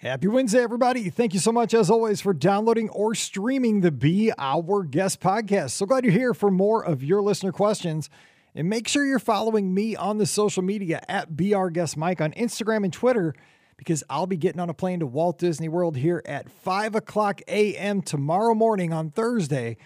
Happy Wednesday, everybody. Thank you so much, as always, for downloading or streaming the Be Our Guest podcast. So glad you're here for more of your listener questions. And make sure you're following me on the social media at Be Our Guest Mike on Instagram and Twitter because I'll be getting on a plane to Walt Disney World here at 5 o'clock a.m. tomorrow morning on Thursday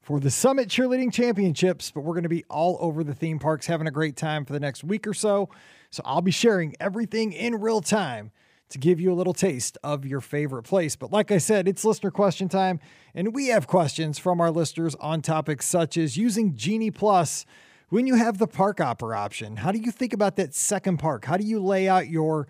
for the Summit Cheerleading Championships. But we're going to be all over the theme parks having a great time for the next week or so. So I'll be sharing everything in real time to give you a little taste of your favorite place. But like I said, it's listener question time, and we have questions from our listeners on topics such as using Genie Plus when you have the park hopper option. How do you think about that second park? How do you lay out your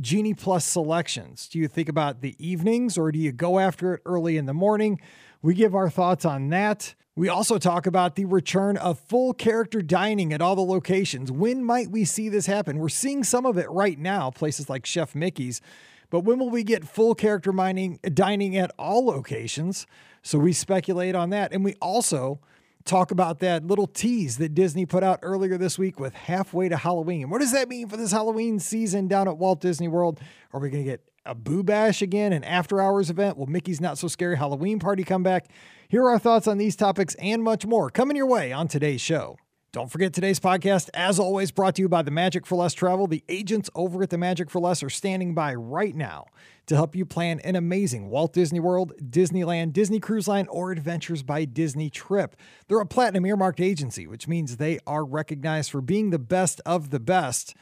Genie Plus selections? Do you think about the evenings or do you go after it early in the morning? We give our thoughts on that. We also talk about the return of full character dining at all the locations. When might we see this happen? We're seeing some of it right now, places like Chef Mickey's, but when will we get full character mining, dining at all locations? So we speculate on that. And we also talk about that little tease that Disney put out earlier this week with halfway to Halloween. What does that mean for this Halloween season down at Walt Disney World? Are we going to get a Boo Bash again, an after hours event? Will Mickey's Not So Scary Halloween Party come back? Here are our thoughts on these topics and much more coming your way on today's show. Don't forget today's podcast, as always, brought to you by the Magic for Less Travel. The agents over at the Magic for Less are standing by right now to help you plan an amazing Walt Disney World, Disneyland, Disney Cruise Line, or Adventures by Disney trip. They're a platinum earmarked agency, which means they are recognized for being the best of the best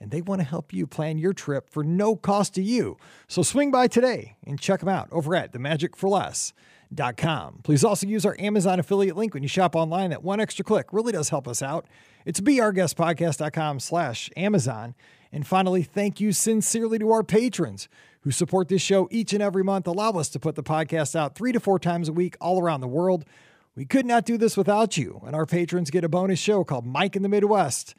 and they want to help you plan your trip for no cost to you. So swing by today and check them out over at themagicforless.com. Please also use our Amazon affiliate link when you shop online. That one extra click really does help us out. It's beourguestpodcast.com slash Amazon. And finally, thank you sincerely to our patrons who support this show each and every month, allow us to put the podcast out three to four times a week all around the world. We could not do this without you, and our patrons get a bonus show called Mike in the Midwest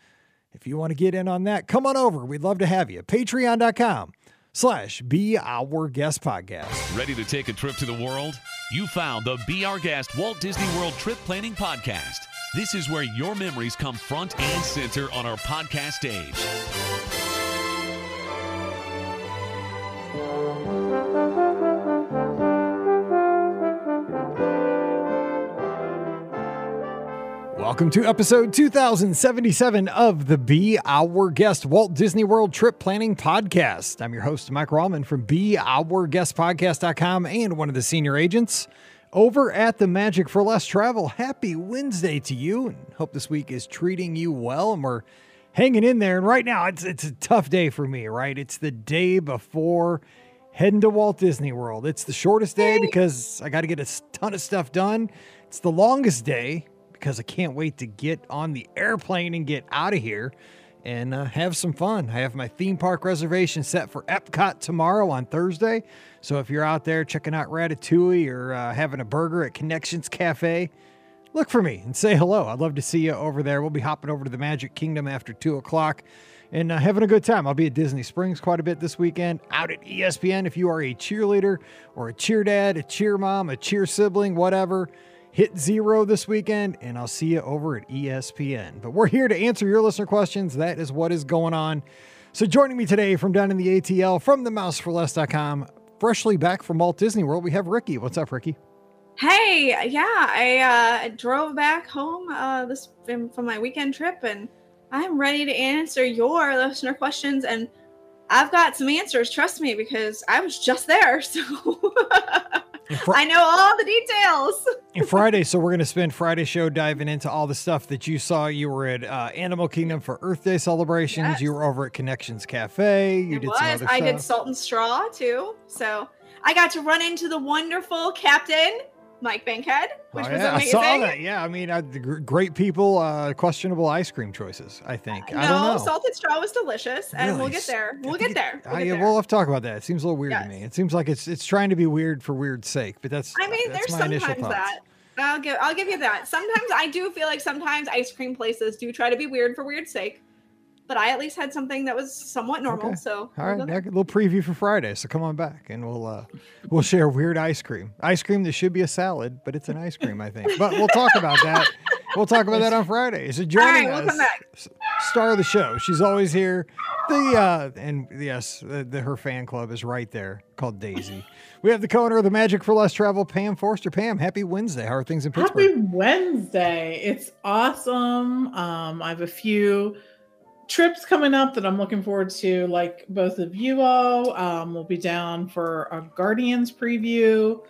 if you want to get in on that, come on over. We'd love to have you. Patreon.com slash Be Our Guest Podcast. Ready to take a trip to the world? You found the Be Our Guest Walt Disney World Trip Planning Podcast. This is where your memories come front and center on our podcast stage. Welcome to episode 2077 of the Be Our Guest Walt Disney World Trip Planning Podcast. I'm your host, Mike Rallman from BeOurGuestPodcast.com and one of the senior agents over at the Magic for Less Travel. Happy Wednesday to you and hope this week is treating you well and we're hanging in there. And right now, it's, it's a tough day for me, right? It's the day before heading to Walt Disney World. It's the shortest day because I got to get a ton of stuff done. It's the longest day because I can't wait to get on the airplane and get out of here and uh, have some fun. I have my theme park reservation set for Epcot tomorrow on Thursday. So if you're out there checking out Ratatouille or uh, having a burger at Connections Cafe, look for me and say hello. I'd love to see you over there. We'll be hopping over to the Magic Kingdom after 2 o'clock and uh, having a good time. I'll be at Disney Springs quite a bit this weekend, out at ESPN. If you are a cheerleader or a cheer dad, a cheer mom, a cheer sibling, whatever, hit zero this weekend, and I'll see you over at ESPN. But we're here to answer your listener questions. That is what is going on. So joining me today from down in the ATL from the mouseforless.com, freshly back from Walt Disney World, we have Ricky. What's up, Ricky? Hey, yeah, I uh, drove back home uh, this from, from my weekend trip, and I'm ready to answer your listener questions. And I've got some answers, trust me, because I was just there. So Fr- I know all the details. Friday, so we're going to spend Friday show diving into all the stuff that you saw. You were at uh, Animal Kingdom for Earth Day celebrations. Yes. You were over at Connections Cafe. You it did was. some other I stuff. did Salt and Straw too. So I got to run into the wonderful Captain Mike Bankhead, which oh, yeah. was amazing. I saw that. Yeah, I mean, uh, great people, uh, questionable ice cream choices. I think. Uh, I don't know. Salt and Straw was delicious, and really? we'll get there. We'll get there. We'll, get there. we'll have to talk about that. It seems a little weird yes. to me. It seems like it's it's trying to be weird for weird's sake, but that's. I mean, that's there's sometimes that. I'll give I'll give you that. Sometimes I do feel like sometimes ice cream places do try to be weird for weird's sake but I at least had something that was somewhat normal. Okay. So all right, a little preview for Friday. So come on back and we'll uh, we'll share weird ice cream. Ice cream that should be a salad, but it's an ice cream, I think. But we'll talk about that. We'll talk about that on Friday. So joining right, us. star of the show. She's always here. The uh, and yes, the, the, her fan club is right there called Daisy. We have the co-owner of the Magic for Less Travel, Pam Forster. Pam, happy Wednesday. How are things in Pittsburgh? Happy Wednesday. It's awesome. Um, I have a few trips coming up that I'm looking forward to, like both of you all. Um, we'll be down for a Guardians preview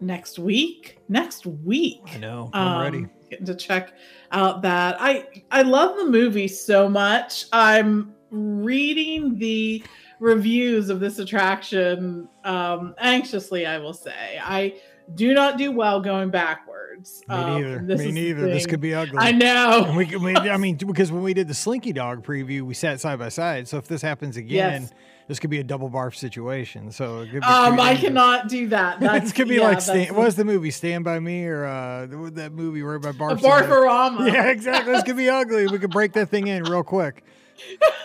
next week. Next week. I know. I'm um, ready. Getting to check out that. I I love the movie so much. I'm reading the reviews of this attraction um, anxiously, I will say. I do not do well going backwards. Me um, neither. Me neither. This could be ugly. I know. we, we, I mean, because when we did the Slinky Dog preview, we sat side by side. So if this happens again, yes. this could be a double barf situation. So be, um, I cannot do that. This could be yeah, like what was the movie Stand by Me or uh, that movie where by Barf? Barfarama. Yeah, exactly. This could be ugly. We could break that thing in real quick.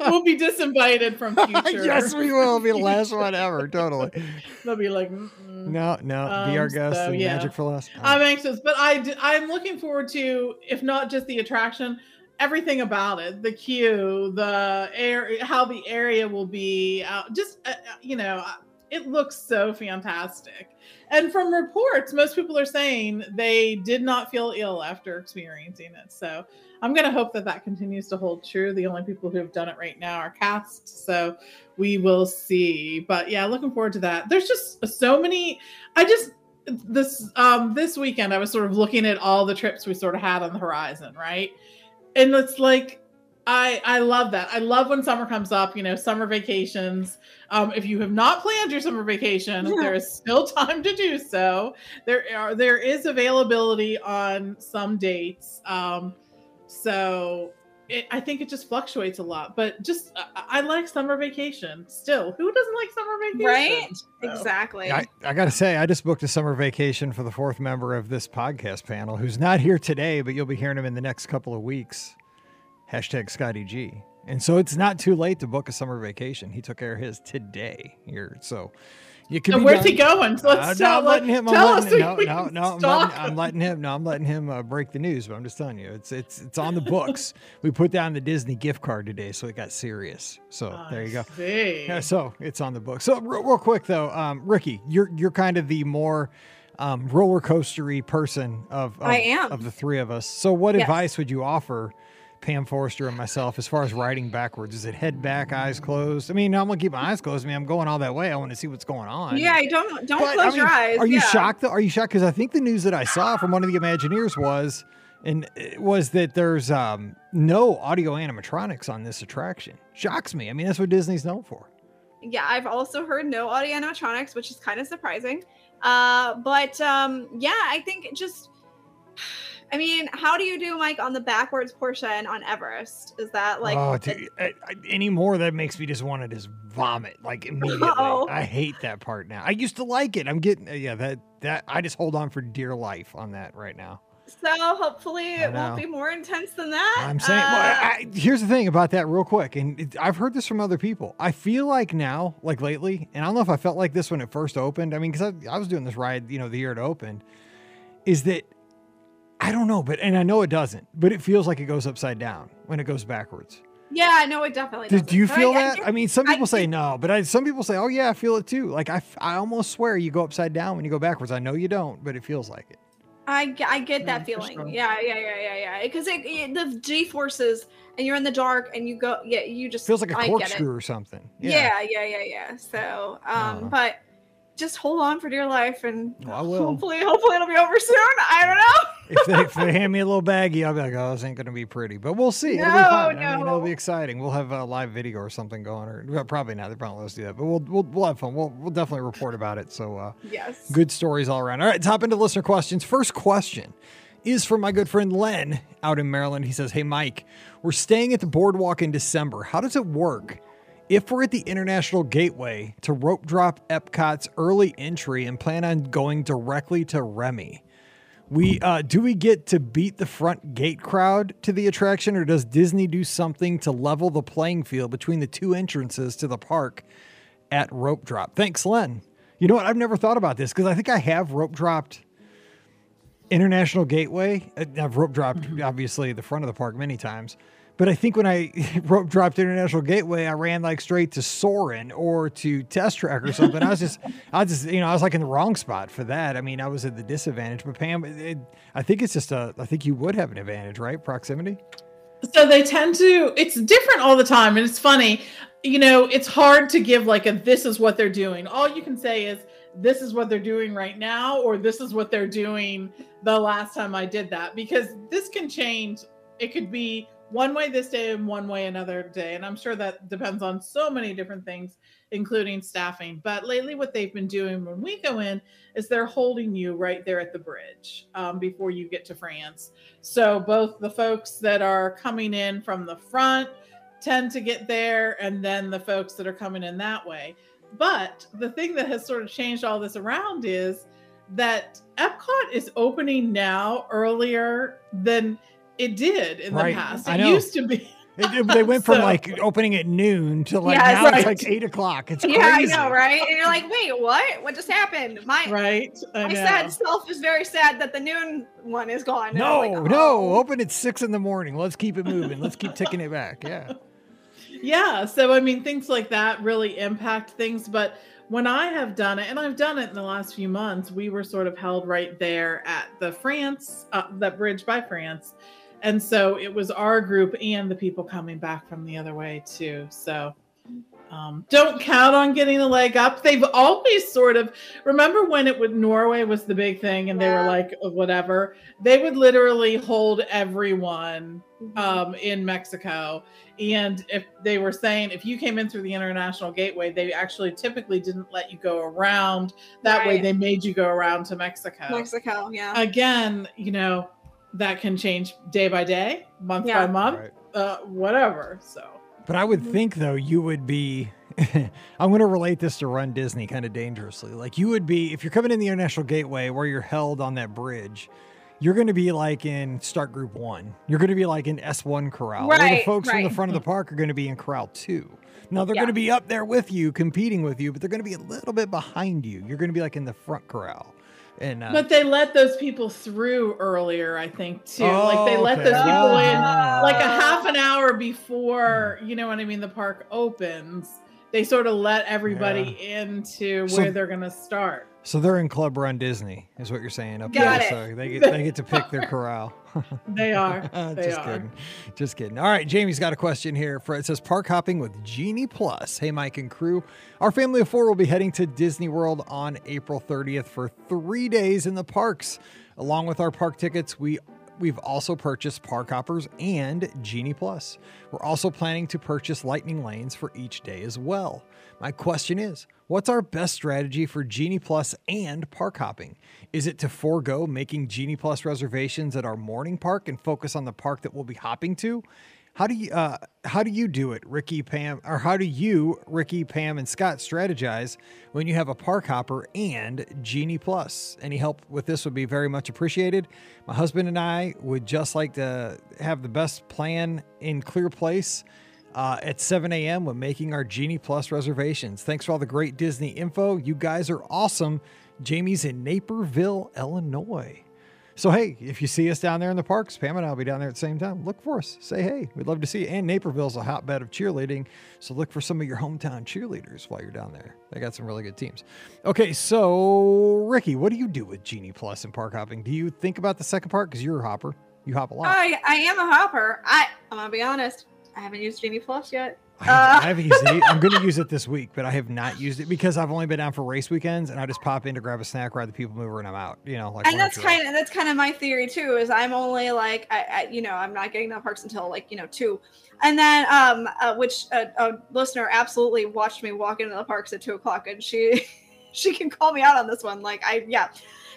we'll be disinvited from future. yes, we will. be the last one ever. Totally. They'll be like, no, no. Um, be our guest so, yeah. magic for less. I'm anxious, but I I'm looking forward to, if not just the attraction, everything about it. The queue, the air, how the area will be. Uh, just uh, uh you know, uh, it looks so fantastic. And from reports, most people are saying they did not feel ill after experiencing it. So I'm going to hope that that continues to hold true. The only people who have done it right now are cast. So we will see. But yeah, looking forward to that. There's just so many. I just, this um this weekend I was sort of looking at all the trips we sort of had on the horizon, right? And it's like I I love that. I love when summer comes up, you know, summer vacations. Um, if you have not planned your summer vacation, yeah. there is still time to do so. There are there is availability on some dates. Um, so it, I think it just fluctuates a lot, but just I, I, like summer vacation still. Who doesn't like summer vacation? Right? So. Exactly. I, I got to say, I just booked a summer vacation for the fourth member of this podcast panel who's not here today, but you'll be hearing him in the next couple of weeks hashtag Scotty G. And so it's not too late to book a summer vacation. He took care of his today here. So you can. where's done. he going? So let's uh, tell, no, letting him. Tell I'm letting, no, no, no, I'm letting, I'm letting, him. No, I'm letting him uh, break the news. But I'm just telling you, it's it's it's on the books. we put down the Disney gift card today, so it got serious. So I there you go. See. Yeah, so it's on the books. So real, real quick though, um, Ricky, you're you're kind of the more um, roller coastery person of, of, I am. of the three of us. So what yes. advice would you offer? Pam Forrester and myself as far as riding backwards? Is it head back, eyes closed? I mean, I'm gonna keep my eyes closed. I mean, I'm going all that way. I want to see what's going on. Yeah, don't don't but, close I mean, your eyes. Are you yeah. shocked? Though? Are you shocked? Because I think the news that I saw from one of the Imagineers was, and was that there's um, no audio animatronics on this attraction. Shocks me. I mean, that's what Disney's known for. Yeah, I've also heard no audio animatronics, which is kind of surprising. Uh, but um, yeah, I think just I mean, how do you do, Mike, on the backwards portion on Everest? Is that like oh, dude, I, I, anymore? That makes me just want to just vomit like immediately. Oh. I hate that part now. I used to like it. I'm getting yeah that that I just hold on for dear life on that right now. So hopefully it won't be more intense than that. I'm saying. Uh, well, I, here's the thing about that, real quick, and it, I've heard this from other people. I feel like now, like lately, and I don't know if I felt like this when it first opened. I mean, because I, I was doing this ride, you know, the year it opened, is that I don't know, but and I know it doesn't, but it feels like it goes upside down when it goes backwards. Yeah, no, it definitely. Do, do you feel I, that? I, I, mean, some people I, say no, but I, some people say, "Oh yeah, I feel it too." Like I, I almost swear you go upside down when you go backwards. I know you don't, but it feels like it. I, I get that yeah, feeling. Sure. Yeah, yeah, yeah, yeah, yeah. Because it, it, the G forces and you're in the dark and you go, yeah, you just feels like a corkscrew or something. Yeah. yeah, yeah, yeah, yeah. So, um, uh-huh. but just hold on for dear life and well, hopefully hopefully it'll be over soon i don't know if, they, if they hand me a little baggie i'll be like oh this ain't gonna be pretty. But we'll see. No, it'll be fun. No. I mean, it'll be exciting. We'll have a live video or something going or well, probably not. They probably let us do that but we'll, we'll we'll have fun. We'll, we'll definitely report about it. So uh yes. good stories all around. All right top into listener questions. First question is from my good friend Len out in Maryland. He says, Hey, Mike, we're staying at the boardwalk in December. How does it work? if we're at the International Gateway to rope drop Epcot's early entry and plan on going directly to Remy, we uh, do we get to beat the front gate crowd to the attraction, or does Disney do something to level the playing field between the two entrances to the park at rope drop? Thanks, Len. You know what? I've never thought about this because I think I have rope dropped International Gateway. uh, I've rope dropped obviously the front of the park many times, but I think when I rope dropped International Gateway, I ran like straight to Soarin' or to Test Track or something. I was just, I was just, you know, I was like in the wrong spot for that. I mean, I was at the disadvantage. But Pam, it, it- I think it's just a, I think you would have an advantage, right? Proximity. So they tend to, it's different all the time. And it's funny, you know, it's hard to give like a this is what they're doing. All you can say is this is what they're doing right now, or this is what they're doing the last time I did that, because this can change. It could be one way this day and one way another day. And I'm sure that depends on so many different things, including staffing. But lately, what they've been doing when we go in is they're holding you right there at the bridge um, before you get to France. So both the folks that are coming in from the front tend to get there, and then the folks that are coming in that way. But the thing that has sort of changed all this around is that Epcot is opening now earlier than it did in Right. the past. It used to be. It- they went from So- like opening at noon to like now right. it's like eight o'clock. It's Yeah, I know, right? And you're like, wait, what? What just happened? My Right. I my know. sad self is very sad that the noon one is gone. No, like, no, oh. open at six in the morning. Let's keep it moving. Let's keep ticking it back. Yeah. Yeah. So, I mean, things like that really impact things. But when I have done it, and I've done it in the last few months, we were sort of held right there at the France, uh, that bridge by France. And so it was our group and the people coming back from the other way, too. So, um, don't count on getting a leg up. They've always sort of remember when it would Norway was the big thing, and they were like "Oh, whatever. They would literally hold everyone Mhm. um, in Mexico. And if they were saying if you came in through the international gateway, they actually typically didn't let you go around. That way, they made you go around to Mexico. Mexico, yeah. Again, you know, that can change day by day, month Yeah. by month, Right. uh, whatever. So, But I would Mhm. think though you would be I'm going to relate this to Run Disney kind of dangerously. Like you would be if you're coming in the International Gateway where you're held on that bridge, you're going to be like in Start Group 1. You're going to be like in S1 Corral. where the Right, folks from the front of the park are going to be in Corral 2. Now they're Yeah. going to be up there with you competing with you, but they're going to be a little bit behind you. You're going to be like in the front corral. And uh, but they let those people through earlier, I think, too. like they Oh, let okay. those people in Ah. like a half an hour before, you know what I mean, the park opens. They sort of let everybody into So- where they're going to start. So they're in Club Run Disney, is what you're saying up Got there. it. So they get they get to pick their corral. They are. They Just are. kidding. Just kidding. All right, Jamie's got a question here. For it says park hopping with Genie Plus. Hey, Mike and crew. Our family of four will be heading to Disney World on April 30th for three days in the parks. Along with our park tickets, we We've also purchased Park Hoppers and Genie Plus. We're also planning to purchase Lightning Lanes for each day as well. My question is what's our best strategy for Genie Plus and park hopping? Is it to forego making Genie Plus reservations at our morning park and focus on the park that we'll be hopping to? How do you uh, how do you do it, Ricky, Pam, or how do you, Ricky, Pam, and Scott strategize when you have a park hopper and Genie Plus? Any help with this would be very much appreciated. My husband and I would just like to have the best plan in clear place uh, at 7 a.m. when making our Genie Plus reservations. Thanks for all the great Disney info. You guys are awesome. Jamie's in Naperville, Illinois. So hey, if you see us down there in the parks, Pam and I'll be down there at the same time. Look for us. Say hey. We'd love to see you. And Naperville's a hotbed of cheerleading, so look for some of your hometown cheerleaders while you're down there. They got some really good teams. Okay, so Ricky, what do you do with Genie Plus and park hopping? Do you think about the second part because you're a hopper? You hop a lot. I I am a hopper. I I'm gonna be honest. I haven't used Genie Plus yet. I haven't, Uh. I haven't used it. I'm going to use it this week, but I have not used it because I've only been down for race weekends, and I just pop in to grab a snack, ride the people mover, and I'm out. You know, like and that's kind of that's kind of my theory too. Is I'm only like I, I you know I'm not getting the parks until like you know two, and then um uh, which a, a listener absolutely watched me walk into the parks at two o'clock, and she she can call me out on this one. Like I yeah.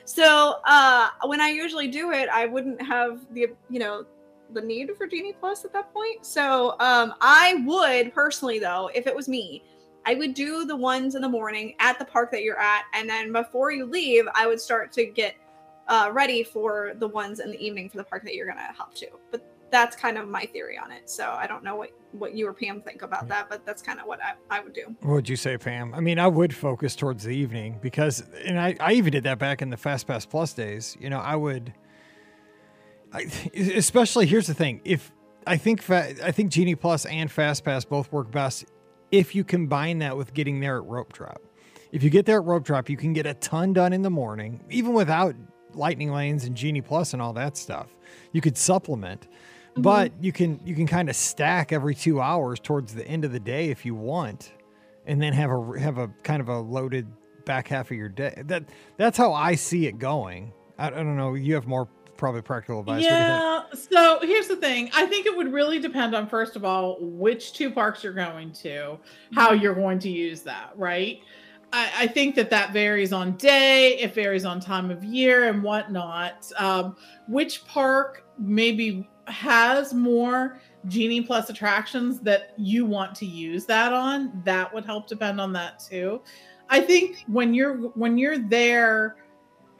So uh when I usually do it, I wouldn't have the you know the need for Genie Plus at that point. So um I would personally though, if it was me, I would do the ones in the morning at the park that you're at, and then before you leave, I would start to get uh, ready for the ones in the evening for the park that you're gonna hop to. But that's kind of my theory on it. So I don't know what what you or Pam think about that, but that's kind of what I, I would do. What would you say, Pam? I mean, I would focus towards the evening because, and I, I even did that back in the Fast Pass Plus days. You know, I would, I, especially here's the thing: if I think fa- I think Genie Plus and Fast Pass both work best if you combine that with getting there at rope drop. If you get there at rope drop, you can get a ton done in the morning, even without lightning lanes and Genie Plus and all that stuff. You could supplement, mm-hmm. but you can you can kind of stack every two hours towards the end of the day if you want, and then have a have a kind of a loaded back half of your day. That that's how I see it going. I, I don't know. You have more probably practical advice. Yeah. So here's the thing. I think it would really depend on first of all which two parks you're going to, how you're going to use that, right? I, I think that that varies on day, it varies on time of year and whatnot. Um, which park maybe has more Genie Plus attractions that you want to use that on? That would help depend on that too. I think when you're when you're there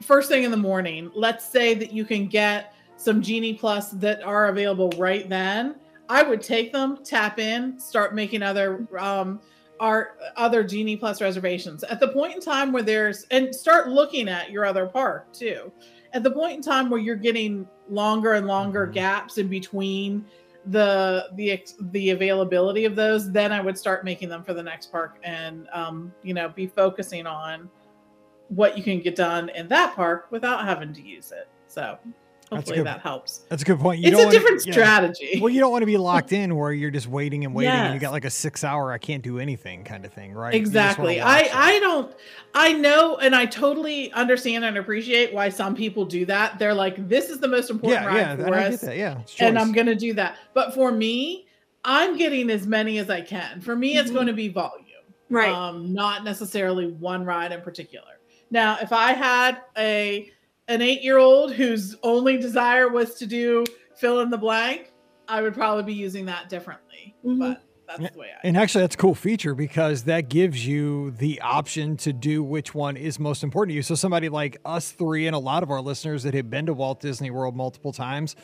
first thing in the morning, let's say that you can get some Genie Plus that are available right then. I would take them, tap in, start making other um, are other Genie Plus reservations at the point in time where there's and start looking at your other park too. At the point in time where you're getting longer and longer mm-hmm. gaps in between the the the availability of those, then I would start making them for the next park and um, you know be focusing on what you can get done in that park without having to use it. So Hopefully good, that helps. That's a good point. You it's a different to, strategy. Yeah. Well, you don't want to be locked in where you're just waiting and waiting, yes. and you got like a six hour I can't do anything kind of thing, right? Exactly. I I don't. I know, and I totally understand and appreciate why some people do that. They're like, "This is the most important yeah, ride yeah, for us." That, yeah, and I'm gonna do that. But for me, I'm getting as many as I can. For me, it's mm-hmm. going to be volume, right? Um, not necessarily one ride in particular. Now, if I had a an eight year old whose only desire was to do fill in the blank, I would probably be using that differently. Mm-hmm. But that's the way I. And actually, that's a cool feature because that gives you the option to do which one is most important to you. So, somebody like us three and a lot of our listeners that have been to Walt Disney World multiple times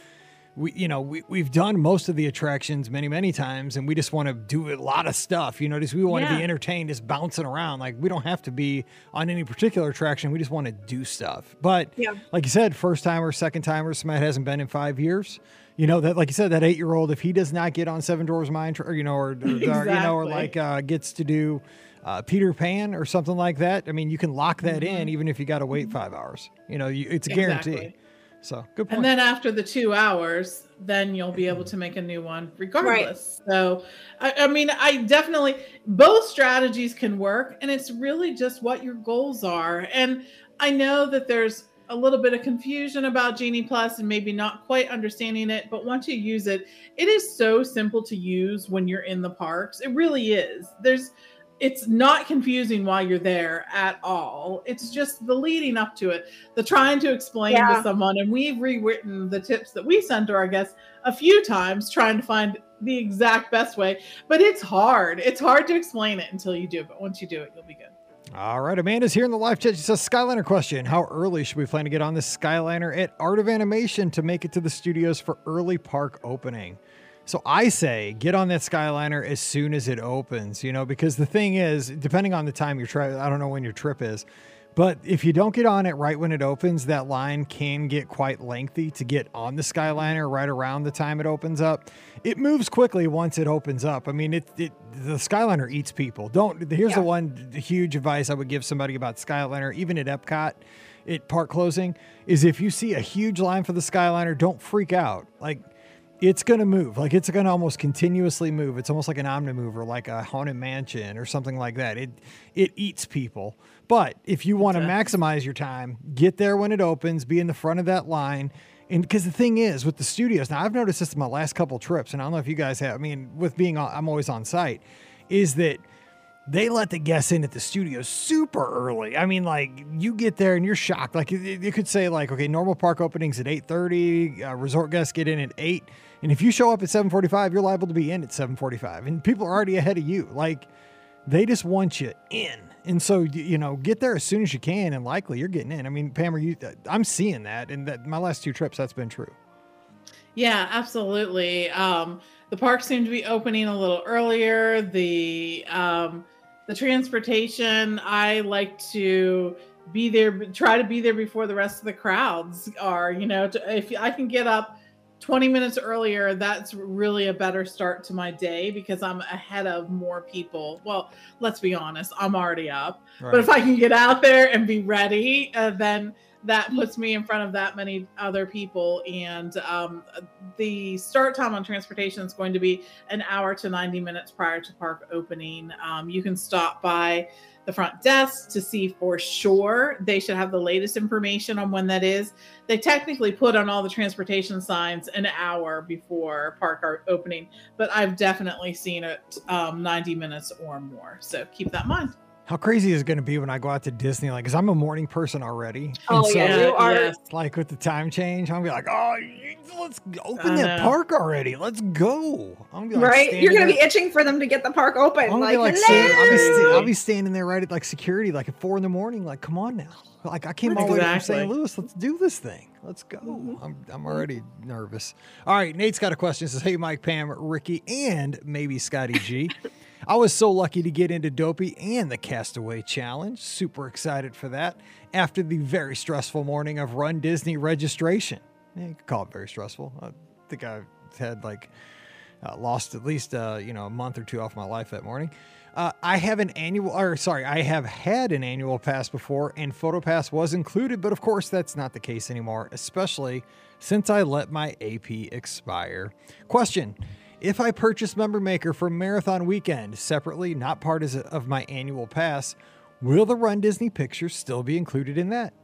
we you know we, we've done most of the attractions many many times and we just want to do a lot of stuff you know just we want to yeah. be entertained just bouncing around like we don't have to be on any particular attraction we just want to do stuff but yeah. like you said first timer second timer somebody hasn't been in five years you know that like you said that eight year old if he does not get on seven Dwarfs mine or you know or, or exactly. you know or like uh, gets to do uh, Peter Pan or something like that. I mean, you can lock that mm-hmm. in even if you got to wait five hours. You know, you, it's a exactly. Guarantee. So good point. And then after the two hours, then you'll be able to make a new one regardless. Right. So, I, I, mean, I definitely, both strategies can work, and it's really just what your goals are. And I know that there's a little bit of confusion about Genie Plus and maybe not quite understanding it, but once you use it, it is so simple to use when you're in the parks. It really is. There's it's not confusing while you're there at all. It's just the leading up to it, the trying to explain yeah. to someone. And we've rewritten the tips that we send to our guests a few times, trying to find the exact best way. But it's hard. It's hard to explain it until you do. But once you do it, you'll be good. All right, Amanda's here in the live chat. She says, Skyliner question. How early should we plan to get on this Skyliner at Art of Animation to make it to the studios for early park opening? So I say get on that Skyliner as soon as it opens, you know, because the thing is, depending on the time you're trying, I don't know when your trip is, but if you don't get on it right when it opens, that line can get quite lengthy to get on the Skyliner right around the time it opens up. It moves quickly once it opens up. I mean, it, it the Skyliner eats people. Don't. Here's yeah. the one huge advice I would give somebody about Skyliner, even at Epcot at park closing, is if you see a huge line for the Skyliner, don't freak out. Like it's going to move. Like it's going to almost continuously move. It's almost like an omnimove or like a haunted mansion or something like that. It it eats people. But if you want to maximize your time, get there when it opens, be in the front of that line. And because the thing is with the studios, now I've noticed this in my last couple trips, and I don't know if you guys have. I mean, with being on, I'm always on site, is that they let the guests in at the studio super early. I mean, like you get there and you're shocked. Like you could say, like, okay, normal park openings at 8:30, uh, resort guests get in at eight, and if you show up at 7:45, you're liable to be in at 7:45, and people are already ahead of you. Like they just want you in, and so you know, get there as soon as you can, and likely you're getting in. I mean, Pam, are you? Uh, I'm seeing that, and that my last two trips, that's been true. Yeah, absolutely. Um, the parks seem to be opening a little earlier. The um, the transportation, I like to be there, try to be there before the rest of the crowds are. You know, to, if I can get up 20 minutes earlier, that's really a better start to my day because I'm ahead of more people. Well, let's be honest, I'm already up. Right. But if I can get out there and be ready, uh, then that puts me in front of that many other people. And um, the start time on transportation is going to be an hour to 90 minutes prior to park opening. Um, you can stop by the front desk to see for sure. They should have the latest information on when that is. They technically put on all the transportation signs an hour before park opening, but I've definitely seen it um, 90 minutes or more. So keep that in mind. How crazy is it going to be when I go out to Disney? Like, because I'm a morning person already. Oh, And so, yeah, you are- yes. Like with the time change, I'm gonna be like, oh, let's open that park already. Let's go. I'm gonna be like right? You're gonna there- be itching for them to get the park open. I'm like, be like stand, I'll, be sta- I'll be standing there right at like security, like at four in the morning. Like, come on now. Like, I came all the way from St. Louis. Let's do this thing. Let's go. Mhm. I'm, I'm already nervous. All right, Nate's got a question. It says, Hey, Mike, Pam, Ricky, and maybe Scotty G. I was so lucky to get into Dopey and the Castaway Challenge. Super excited for that. After the very stressful morning of Run Disney registration. Yeah, you could call it very stressful. I think I've had like uh, lost at least uh, you know a month or two off my life that morning. Uh, I have an annual, or sorry, I have had an annual pass before, and PhotoPass was included, but of course that's not the case anymore, especially since I let my AP expire. Question: If I purchase Member Maker for Marathon Weekend separately, not part of my annual pass, will the Run Disney pictures still be included in that?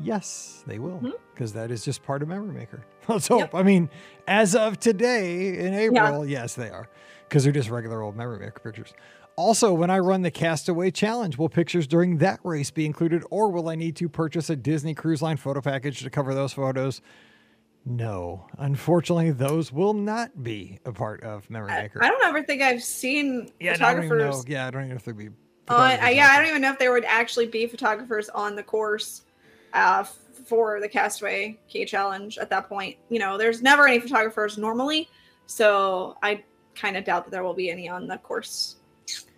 Yes, they will, hmm? because that is just part of Memory Maker. Let's hope. Yep. I mean, as of today in April, yes, they are, because they're just regular old Memory Maker pictures. Also, when I run the Castaway Challenge, will pictures during that race be included, or will I need to purchase a Disney Cruise Line photo package to cover those photos? No, unfortunately, those will not be a part of Memory Maker. I don't ever think I've seen yeah, I don't even know. photographers. Yeah, I don't even know if there'd be. on, uh, yeah, I don't even know if there would actually be photographers on the course uh, for the Castaway Cay Challenge at that point. You know, there's never any photographers normally, so I kind of doubt that there will be any on the course.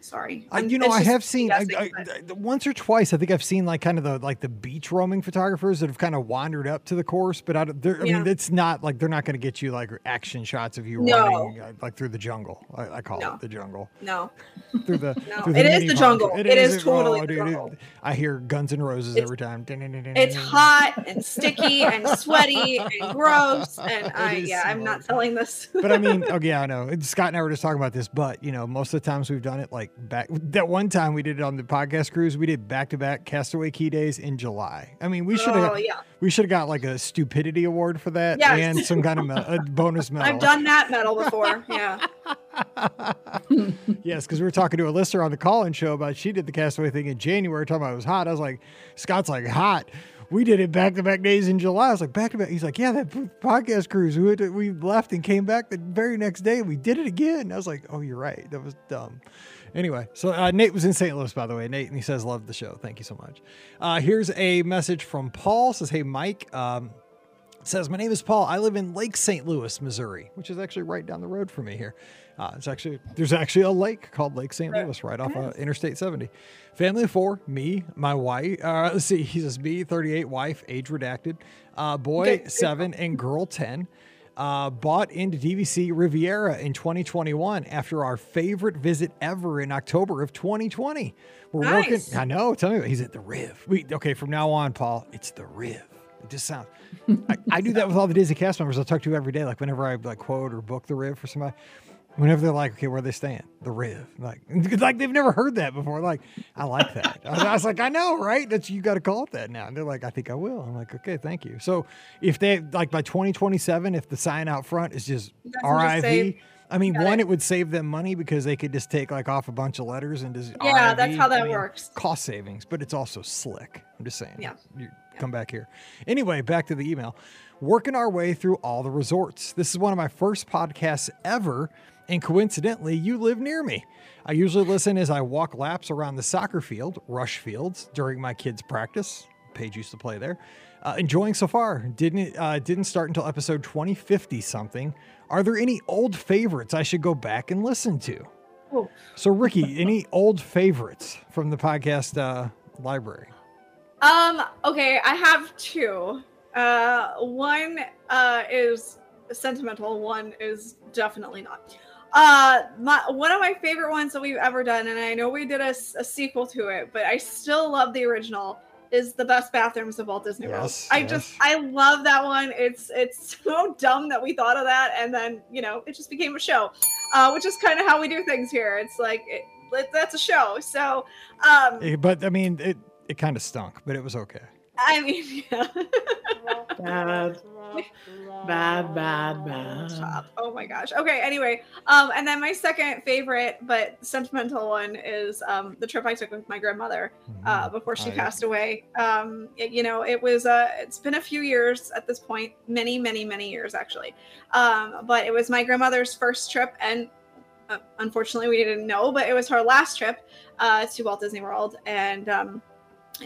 Sorry, I'm- you know, I have seen I, I, once or twice. I think I've seen like kind of the like the beach roaming photographers that have kind of wandered up to the course, but I, don't- they're- I Yeah. mean, it's not like they're not going to get you like action shots of you No. running uh, like through the jungle. I, I call No. it the jungle no, through the. No, through it is the jungle. It is totally the dude, jungle. I hear Guns N' Roses It's- every time. it's hot and sticky and sweaty and gross, and I is yeah, I'm not selling this. but I mean, okay, I know. Scott and I were just talking about this, but you know, most of the times we've done it like back that one time we did it on the podcast cruise, we did back to back Castaway Cay Days in July. I mean, we should have oh yeah, we should have got like a stupidity award for that Yes. and some kind of me- a bonus medal. I've done that medal before. Yeah, yes, because we were talking to a listener on the call-in show about she did the Castaway thing in January, talking about it was hot. I was like, Scott's like hot. We did it back to back days in July. I was like, back to back. He's like, yeah, that podcast cruise. We, had- we left and came back the very next day. and We did it again. I was like, oh, you're right. That was dumb. Anyway, so uh, Nate was in St. Louis, by the way. Nate, and he says, love the show. Thank you so much. Uh, here's a message from Paul. Says, hey, Mike. Um, says, My name is Paul. I live in Lake St. Louis, Missouri, which is actually right down the road from me here. Uh, it's actually, there's actually a lake called Lake St. Louis right off uh, Interstate 70. Family of four, me, my wife, uh, let's see, he says, me, 38, wife, age redacted, uh, boy, seven, and girl, 10. Uh, bought into DVC Riviera in 2021 after our favorite visit ever in October of 2020. We're Nice. working. I know. Tell me, about, he's at the Riv. We okay from now on, Paul. It's the Riv. It just sounds. I, I do that with all the Disney cast members I talk to every day. Like whenever I like quote or book the Riv for somebody, whenever they're like, okay, where are they staying? The Riv. Like, like they've never heard that before. Like, I like that. I was, I was like, I know, right? That's you got to call it that now. And they're like, I think I will. I'm like, okay, thank you. So if they like by 2027, if the sign out front is just RIV. I mean, one, it. would save them money because they could just take like off a bunch of letters and just Yeah, that's how that I mean, works. Cost savings, but it's also slick. I'm just saying. Yeah. You come back here. Anyway, back to the email. Working our way through all the resorts. This is one of my first podcasts ever, and coincidentally, you live near me. I usually listen as I walk laps around the soccer field, Rush Fields, during my kids' practice. Paige used to play there. Uh, enjoying so far. Didn't uh, didn't start until episode 2050 something. Are there any old favorites I should go back and listen to? Oh. So, Ricky, any old favorites from the podcast uh, library? Um, okay, I have two. Uh, one uh, is sentimental, one is definitely not. Uh, my, one of my favorite ones that we've ever done, and I know we did a, a sequel to it, but I still love the original. Is the best bathrooms of Walt Disney World. Yes, I yes. just I love that one. It's it's so dumb that we thought of that, and then you know it just became a show, uh, which is kind of how we do things here. It's like it, it- that's a show. So, um, Eh, But I mean, it it kind of stunk, but it was okay. I mean, yeah. Bad. Bad, bad, bad. Stop. Oh my gosh. Okay. Anyway, um, and then my second favorite but sentimental one is um the trip I took with my grandmother uh before she I- passed away. Um, it- you know, it was uh, it's been a few years at this point, many, many, many years actually. Um, but it was my grandmother's first trip, and uh, unfortunately, we didn't know, but it was her last trip uh, to Walt Disney World, and um,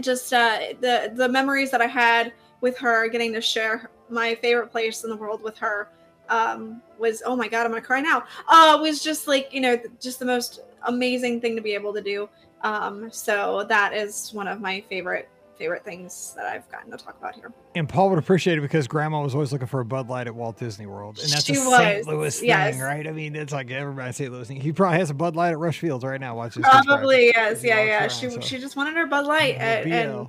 just uh, the the memories that I had with her, getting to share my favorite place in the world with her, um, was oh my god, I'm gonna cry now. Uh, was just like you know, just the most amazing thing to be able to do. Um, so that is one of my favorite favorite things that I've gotten to talk about here. And Paul would appreciate it because Grandma was always looking for a Bud Light at Walt Disney World, and that's She a St. was, Louis thing, right? I mean, it's like everybody St. Louis. thing. He probably has a Bud Light at Rush Fields right now. Watching Probably yes, yeah, yeah. around, She so- she just wanted her Bud Light and, and.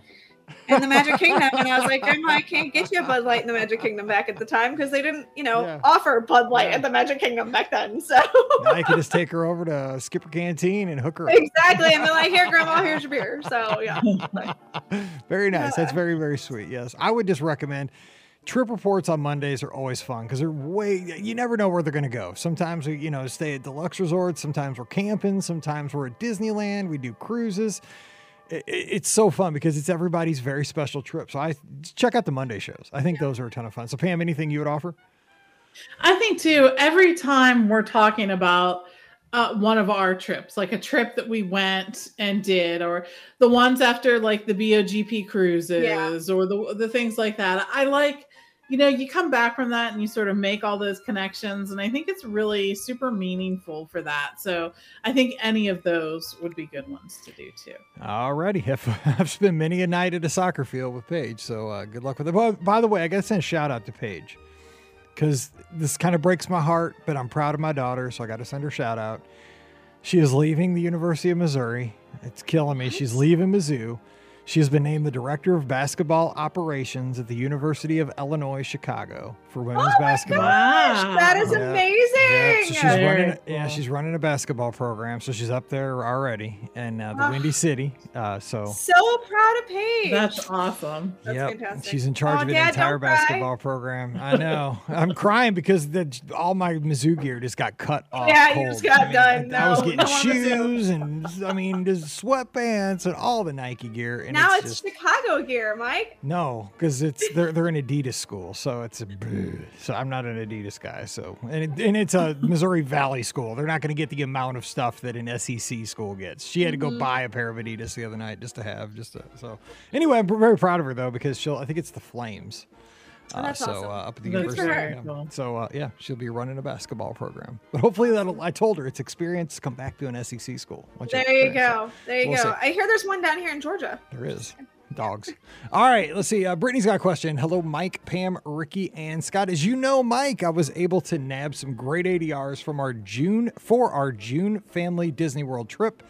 In the Magic Kingdom, and I was like, Grandma, I can't get you a Bud Light in the Magic Kingdom back at the time because they didn't, you know, Yeah. offer Bud Light Yeah. at the Magic Kingdom back then. So you can just take her over to Skipper Canteen and hook her up. exactly, and they're like, here, Grandma, here's your beer. So yeah, very nice. That's very, very sweet. Yes. I would just recommend trip reports on Mondays are always fun because they're way, you never know where they're going to go. Sometimes we, you know, stay at deluxe resorts. Sometimes we're camping. Sometimes we're at Disneyland. We do cruises. I- I- It's so fun because it's everybody's very special trip. So I check out the Monday shows. I think those are a ton of fun. So Pam, anything you would offer? I think too, every time we're talking about uh, one of our trips, like a trip that we went and did, or the ones after like the BOGP cruises or the, the things like that, I like, you know, you come back from that and you sort of make all those connections. And I think it's really super meaningful for that. So I think any of those would be good ones to do too. Alrighty, I've, I've spent many a night at a soccer field with Paige, so uh, good luck with it. By, by the way, I got to send a shout out to Paige because this kind of breaks my heart, but I'm proud of my daughter, so I got to send her a shout out. She is leaving the University of Missouri. It's killing me. She's leaving Mizzou. She has been named the director of basketball operations at the University of Illinois Chicago for women's basketball. Wow. that is Yeah. amazing. Yeah, so she's Very running. Yeah, she's running a basketball program, so she's up there already in uh, the Ah. Windy City. Uh, so so proud of Paige. That's awesome. That's Yep, fantastic. She's in charge Oh, of an Dad, entire don't cry. basketball program. I know. I'm crying because the all my Mizzou gear just got cut off. Yeah, you just got I mean, done. I, I was getting no shoes and I mean, just sweatpants and all the Nike gear. And now it's, it's, just Chicago gear, Mike. no, because it's they're they're an Adidas school, so it's a so I'm not an Adidas guy. So and it, and it's a Missouri Valley school. They're not going to get the amount of stuff that an SEC school gets. She had to Mm-hmm. go buy a pair of Adidas the other night just to have just to, so. Anyway, I'm very proud of her though because she'll I think it's the Flames. Oh, that's so awesome. uh, up at the university. yeah. So uh, yeah, she'll be running a basketball program. But hopefully that'll. I told her it's experience to come back to an SEC school. There you experience it. go. There you go. I hear there's one down here in Georgia. There is. Dogs. All right, let's see. Uh, Brittany's got a question. Hello, Mike, Pam, Ricky, and Scott. As you know, Mike, I was able to nab some great ADRs from our June for our June family Disney World trip,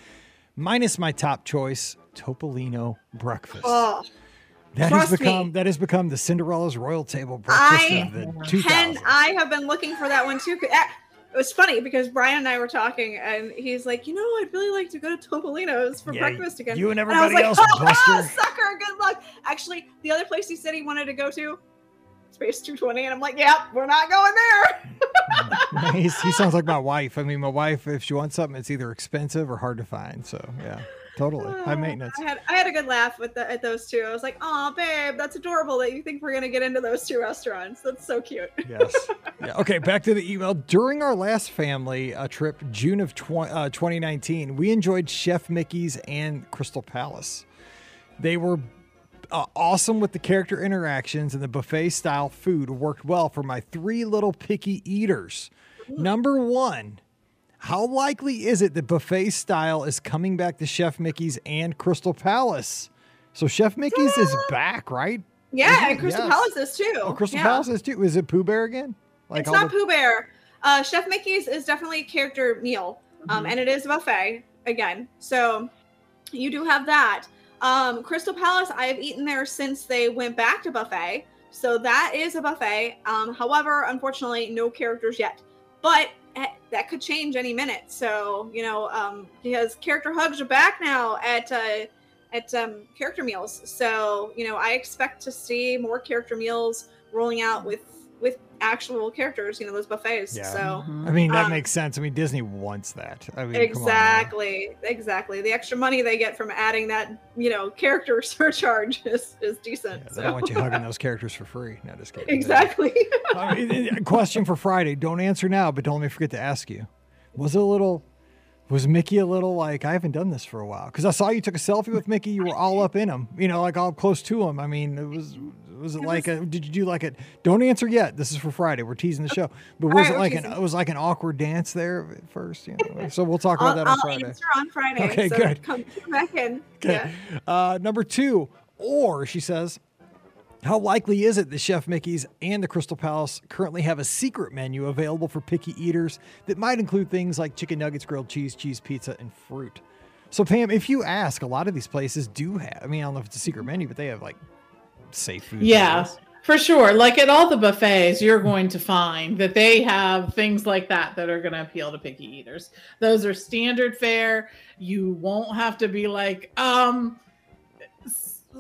minus my top choice, Topolino breakfast. Oh, that has trust me. become that has become the Cinderella's royal table breakfast I of the 2000s. and I have been looking for that one too. It was funny because Brian and I were talking, and he's like, "You know, I'd really like to go to Topolino's for Yeah, breakfast again." you and everybody and I was everybody like, else, "Oh, Buster." sucker! Good luck." Actually, the other place he said he wanted to go to, Space 220, and I'm like, "Yep, we're not going there." He sounds like my wife. I mean, my wife, if she wants something, it's either expensive or hard to find. So yeah, totally high Oh, maintenance. I had I had a good laugh with the, at those two. I was like, "Oh, babe, that's adorable that you think we're gonna get into those two restaurants. That's so cute." Yes. Yeah. Okay. Back to the email. During our last family uh, trip, June of tw- uh, 2019, we enjoyed Chef Mickey's and Crystal Palace. They were uh, awesome with the character interactions, and the buffet style food worked well for my three little picky eaters. Number one, how likely is it that buffet style is coming back to Chef Mickey's and Crystal Palace? So Chef Mickey's is back, right? Yeah, and Crystal Yes. Palace is too. Oh, Crystal yeah. Palace is too. Is it Pooh Bear again? it's all not the- Pooh Bear. Uh, Chef Mickey's is definitely a character meal, um, Mhm. and it is a buffet again. So you do have that. Um, Crystal Palace, I have eaten there since they went back to buffet. So that is a buffet. Um, however, unfortunately, no characters yet. But that could change any minute. So you know, um, because character hugs are back now at uh, at um, character meals. So you know, I expect to see more character meals rolling out with with actual characters. You know, those buffets. Yeah. So. I mean, that Um, makes sense. I mean, Disney wants that. I mean, come on. Exactly, exactly. The extra money they get from adding that, you know, character surcharge is, is decent. Yeah, they so. don't want you hugging those characters for free. No, just kidding. exactly. I mean, question for Friday. Don't answer now, but don't let me forget to ask you. Was it a little? Was Mickey a little like I haven't done this for a while? Because I saw you took a selfie with Mickey. You were all up in him. You know, like all close to him. I mean, it was. Was it It like was- a? Did you do like a? Don't answer yet. This is for Friday. We're teasing the show. But was right, it like an? It was like an awkward dance there at first. You know. So we'll talk about that on I'll Friday. answer on Friday. Okay, so good. Come, come back in. Okay. Yeah. Uh, number two, or she says, how likely is it that Chef Mickey's and the Crystal Palace currently have a secret menu available for picky eaters that might include things like chicken nuggets, grilled cheese, cheese pizza, and fruit? So, Pam, if you ask, a lot of these places do have, I mean, I don't know if it's a secret menu, but they have like safe food. Yeah. For sure. Like at all the buffets, you're going to find that they have things like that that are going to appeal to picky eaters. Those are standard fare. You won't have to be like, um,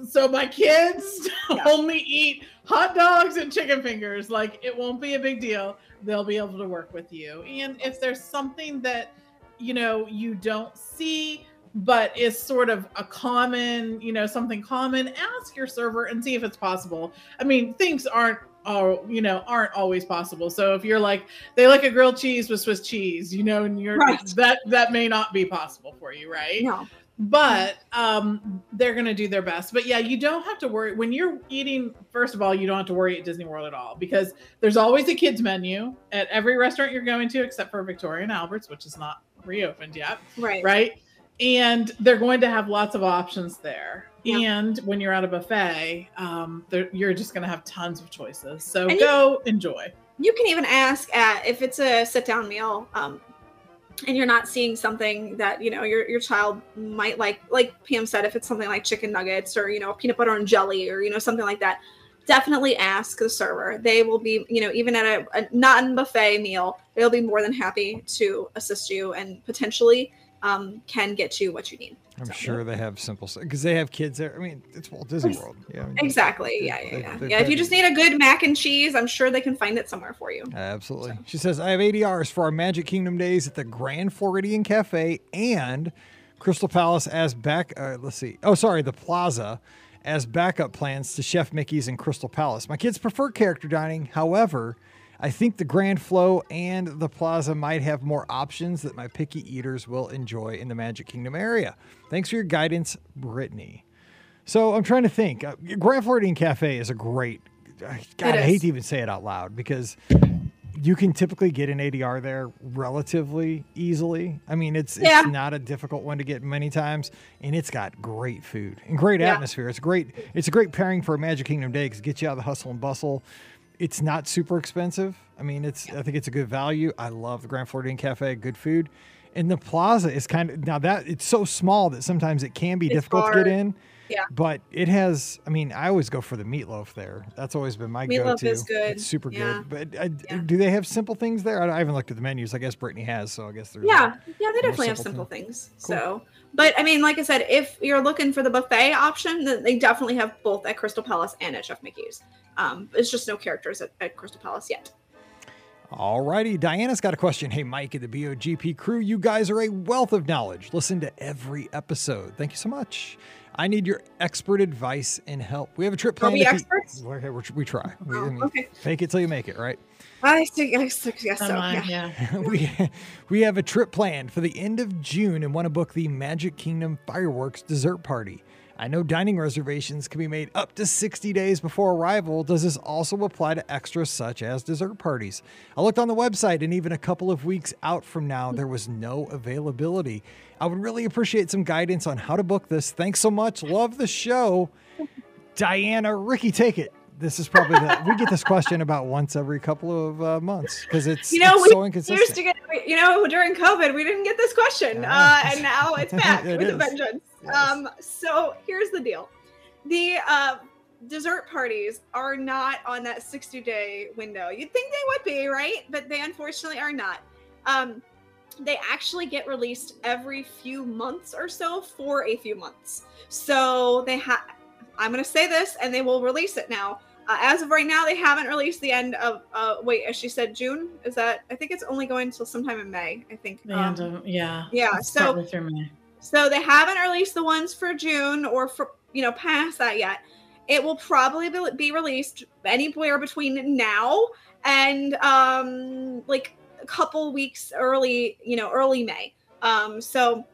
so my kids only eat hot dogs and chicken fingers. Like it won't be a big deal. They'll be able to work with you. And if there's something that, you know, you don't see, but is sort of a common, you know, something common, ask your server and see if it's possible. I mean, things aren't all, you know, aren't always possible. So if you're like, they like a grilled cheese with Swiss cheese, you know, and you're Right. that that may not be possible for you, right? No. but um they're gonna do their best but yeah you don't have to worry when you're eating first of all you don't have to worry at disney world at all because there's always a kids menu at every restaurant you're going to except for victoria and albert's which is not reopened yet Right. right and they're going to have lots of options there Yeah. and when you're at a buffet um you're just going to have tons of choices so And you- go enjoy You can even ask at if it's a sit down meal, um, and you're not seeing something that you know your your child might like. Like Pam said, if it's something like chicken nuggets or you know peanut butter and jelly or you know something like that, definitely ask the server. They will be you know even at a, not a non buffet meal, they'll be more than happy to assist you and potentially um, can get you what you need. I'm So- sure they have simple stuff. because they have kids there. I mean, it's Walt Disney World. Yeah. I mean, Exactly. Yeah, yeah, they- yeah. Yeah. If you just need a good mac and cheese, I'm sure they can find it somewhere for you. Absolutely. She says, I have ADRs for our Magic Kingdom days at the Grand Floridian Cafe and Crystal Palace as back. Uh, let's see. Oh, sorry, the Plaza as backup plans to Chef Mickey's and Crystal Palace. My kids prefer character dining. However, I think the Grand Flo and the Plaza might have more options that my picky eaters will enjoy in the Magic Kingdom area. Thanks for your guidance, Brittany. So I'm trying to think. Uh, Grand Floridian Cafe is a great. God, I hate to even say it out loud because you can typically get an ADR there relatively easily. I mean, it's Yeah. it's not a difficult one to get many times, and it's got great food and great Yeah. atmosphere. It's great. It's a great pairing for a Magic Kingdom day because it gets you out of the hustle and bustle. It's not super expensive. I mean, it's I think it's a good value. I love the Grand Floridian Cafe, good food. And the plaza is kind of now that it's so small that sometimes it can be It's difficult to get in. Yeah. But it has, I mean, I always go for the meatloaf there. That's always been my Meatloaf go-to. is good. It's super Yeah. good. But uh, Yeah. do they have simple things there? I, I haven't looked at the menus. I guess Brittany has, so I guess there's. Yeah, yeah, they definitely have simple simple things. Cool. So, but I mean, like I said, if you're looking for the buffet option, then they definitely have both at Crystal Palace and at Chef Mickey's. Um, it's just no characters at, at Crystal Palace yet. All righty. Diana's got a question. Hey, Mike and the BOGP crew, you guys are a wealth of knowledge. Listen to every episode. Thank you so much. I need your expert advice and help. We have a trip Are planned. we experts? We're- we're- we try. We, Oh, okay. Fake it till you make it, right? I think I think- guess so. Come on, Yeah. yeah. we we have a trip planned for the end of June and want to book the Magic Kingdom fireworks dessert party. I know dining reservations can be made up to 60 days before arrival. Does this also apply to extras such as dessert parties? I looked on the website and even a couple of weeks out from now, there was no availability. I would really appreciate some guidance on how to book this. Thanks so much. Love the show. Diana, Rikki, take it. This is probably the, we get this question about once every couple of uh, months because it's, You know, it's we so used inconsistent. to get, you know, during COVID, we didn't get this question, uh, and now it's back It with a vengeance. Yes. Um, so here's the deal: the uh, dessert parties are not on that 60 day window. You'd think they would be, right? But they unfortunately are not. Um, they actually get released every few months or so for a few months. So they have. I'm going to say this, and they will release it now. Uh, as of right now, they haven't released the end of. Uh, wait, as she said, June. Is that? I think it's only going until sometime in May. I think. Um, yeah. yeah, so- through May. so they haven't released the ones for June or for you know past that yet. It will probably be- be released anywhere between now and um like a couple weeks early, you know, early May. Um so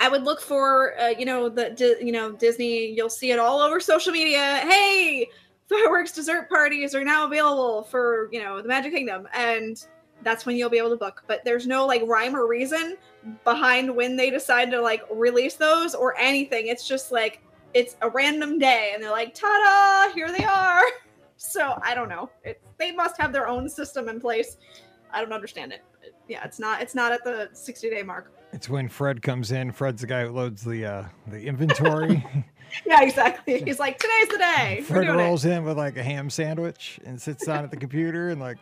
I would look for uh, you know the you know Disney. You'll see it all over social media. Hey, fireworks dessert parties are now available for you know the Magic Kingdom, and that's when you'll be able to book. But there's no like rhyme or reason behind when they decide to like release those or anything. It's just like it's a random day, and they're like, "Ta-da! Here they are." So I don't know. It, they must have their own system in place. I don't understand it. Yeah, it's not. It's not at the 60 day mark. It's when Fred comes in. Fred's the guy who loads the uh, the inventory. Yeah, exactly. He's like, today's the day. Fred rolls in with like a ham sandwich and sits down at the computer and like,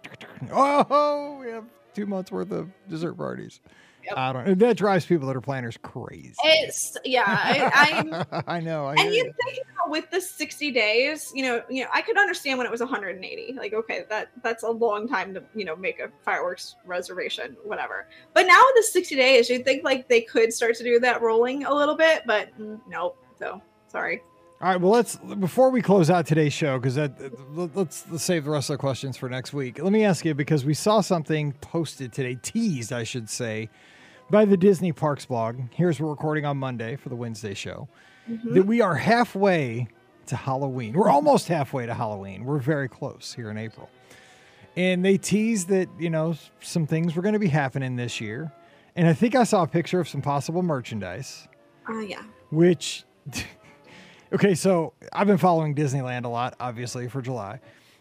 oh, we have two months worth of dessert parties. Yep. I don't. and That drives people that are planners crazy. It's yeah. I, I'm I know. I and you you. think about with the 60 days you know you know i could understand when it was 180 like okay that that's a long time to you know make a fireworks reservation whatever but now with the 60 days you'd think like they could start to do that rolling a little bit but mm, nope so sorry All right. Well, let's before we close out today's show because that let's, let's save the rest of the questions for next week. Let me ask you because we saw something posted today, teased, I should say, by the Disney Parks blog. Here's we're recording on Monday for the Wednesday show. Mhm. That we are halfway to Halloween. We're almost halfway to Halloween. We're very close here in April. And they teased that, you know, some things were going to be happening this year. And I think I saw a picture of some possible merchandise uh, yeah which okay so i've been following disneyland a lot obviously for july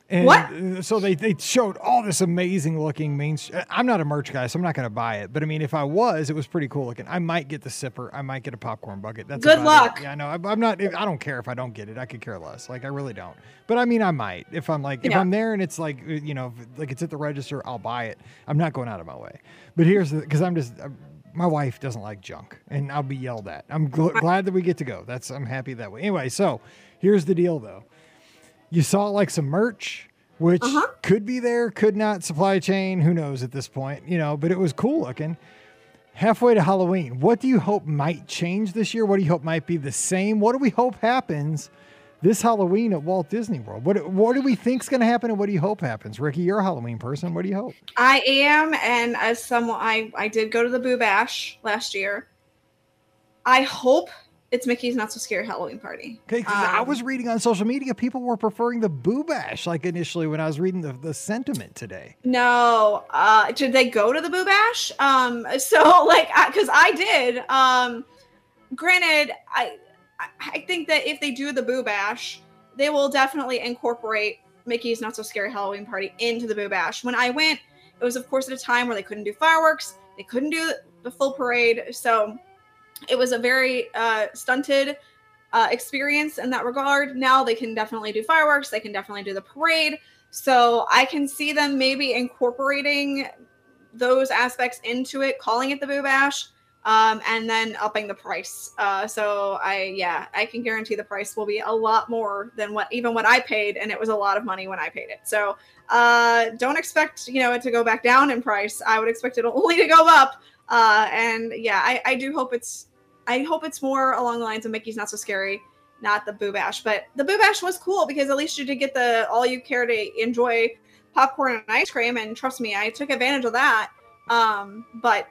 and What? so they, they showed all this amazing looking main i'm not a merch guy so i'm not going to buy it but i mean if i was it was pretty cool looking i might get the sipper i might get a popcorn bucket that's Good luck. it. yeah no i'm not i don't care if i don't get it i could care less like i really don't but i mean i might if i'm like if Yeah. i'm there and it's like uh, you know if- like it's at the register i'll buy it i'm not going out of my way but here's the because i'm just I'm, my wife doesn't like junk and I'll be yelled at. I'm gl- glad that we get to go. That's I'm happy that way. Anyway, so here's the deal though. You saw like some merch which Uh-huh. could be there, could not supply chain, who knows at this point, you know, but it was cool looking. Halfway to Halloween, what do you hope might change this year? What do you hope might be the same? What do we hope happens this Halloween at Walt Disney World? What what do we think's going to happen and what do you hope happens? Rikki, you're a Halloween person. What do you hope? i am and as someone i i did go to the boo bash last year i hope it's mickey's not so scary halloween party Okay, because I Um, was reading on social media, people were preferring the Boo Bash like initially when I was reading the, the sentiment today. No, uh, did they go to the Boo Bash? Um, so like, because I did. Um, granted, I I- I think that if they do the Boo Bash, they will definitely incorporate Mickey's Not So Scary Halloween Party into the Boo Bash. When I went, it was of course at a time where they couldn't do fireworks, they couldn't do the full parade, so it was a very uh, stunted uh, experience in that regard. Now they can definitely do fireworks, they can definitely do the parade. So I can see them maybe incorporating those aspects into it, calling it the Boo Bash, um, and then upping the price. Uh, so I, yeah, I can guarantee the price will be a lot more than what even what I paid, and it was a lot of money when I paid it. So uh, don't expect you know it to go back down in price. I would expect it only to go up. Uh, and yeah, I, I do hope it's I hope it's more along the lines of Mickey's Not So Scary not the Boo Bash. But the Boo Bash was cool because at least you did get the all you care to enjoy popcorn and ice cream. And trust me, I took advantage of that. Um, but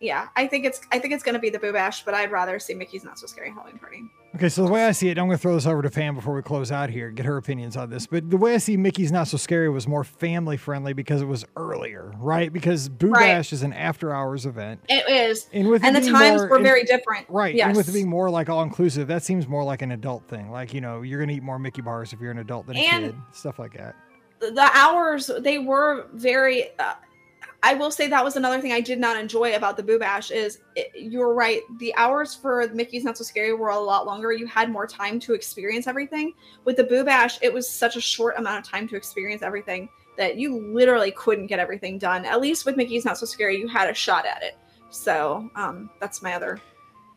yeah, I think it's I think it's gonna be the Boo Bash, but I'd rather see Mickey's Not So Scary Halloween Party. Okay, so the way I see it, I'm going to throw this over to Pam before we close out here, get her opinions on this. But the way I see Mickey's Not So Scary was more family friendly because it was earlier, right? Because Boo Right. Bash is an after hours event. It is, And with it and the times more- were and- very different. Right. Yes. And with it being more like all inclusive, that seems more like an adult thing. Like, you know, you're going to eat more Mickey bars if you're an adult than a And- kid, stuff like that. the hours they were very uh, i will say that was another thing i did not enjoy about the boo bash is it, you're right the hours for mickey's not so scary were a lot longer. You had more time to experience everything. With the boo bash it was such a short amount of time to experience everything that you literally couldn't get everything done. At least with mickey's not so scary you had a shot at it. So um that's my other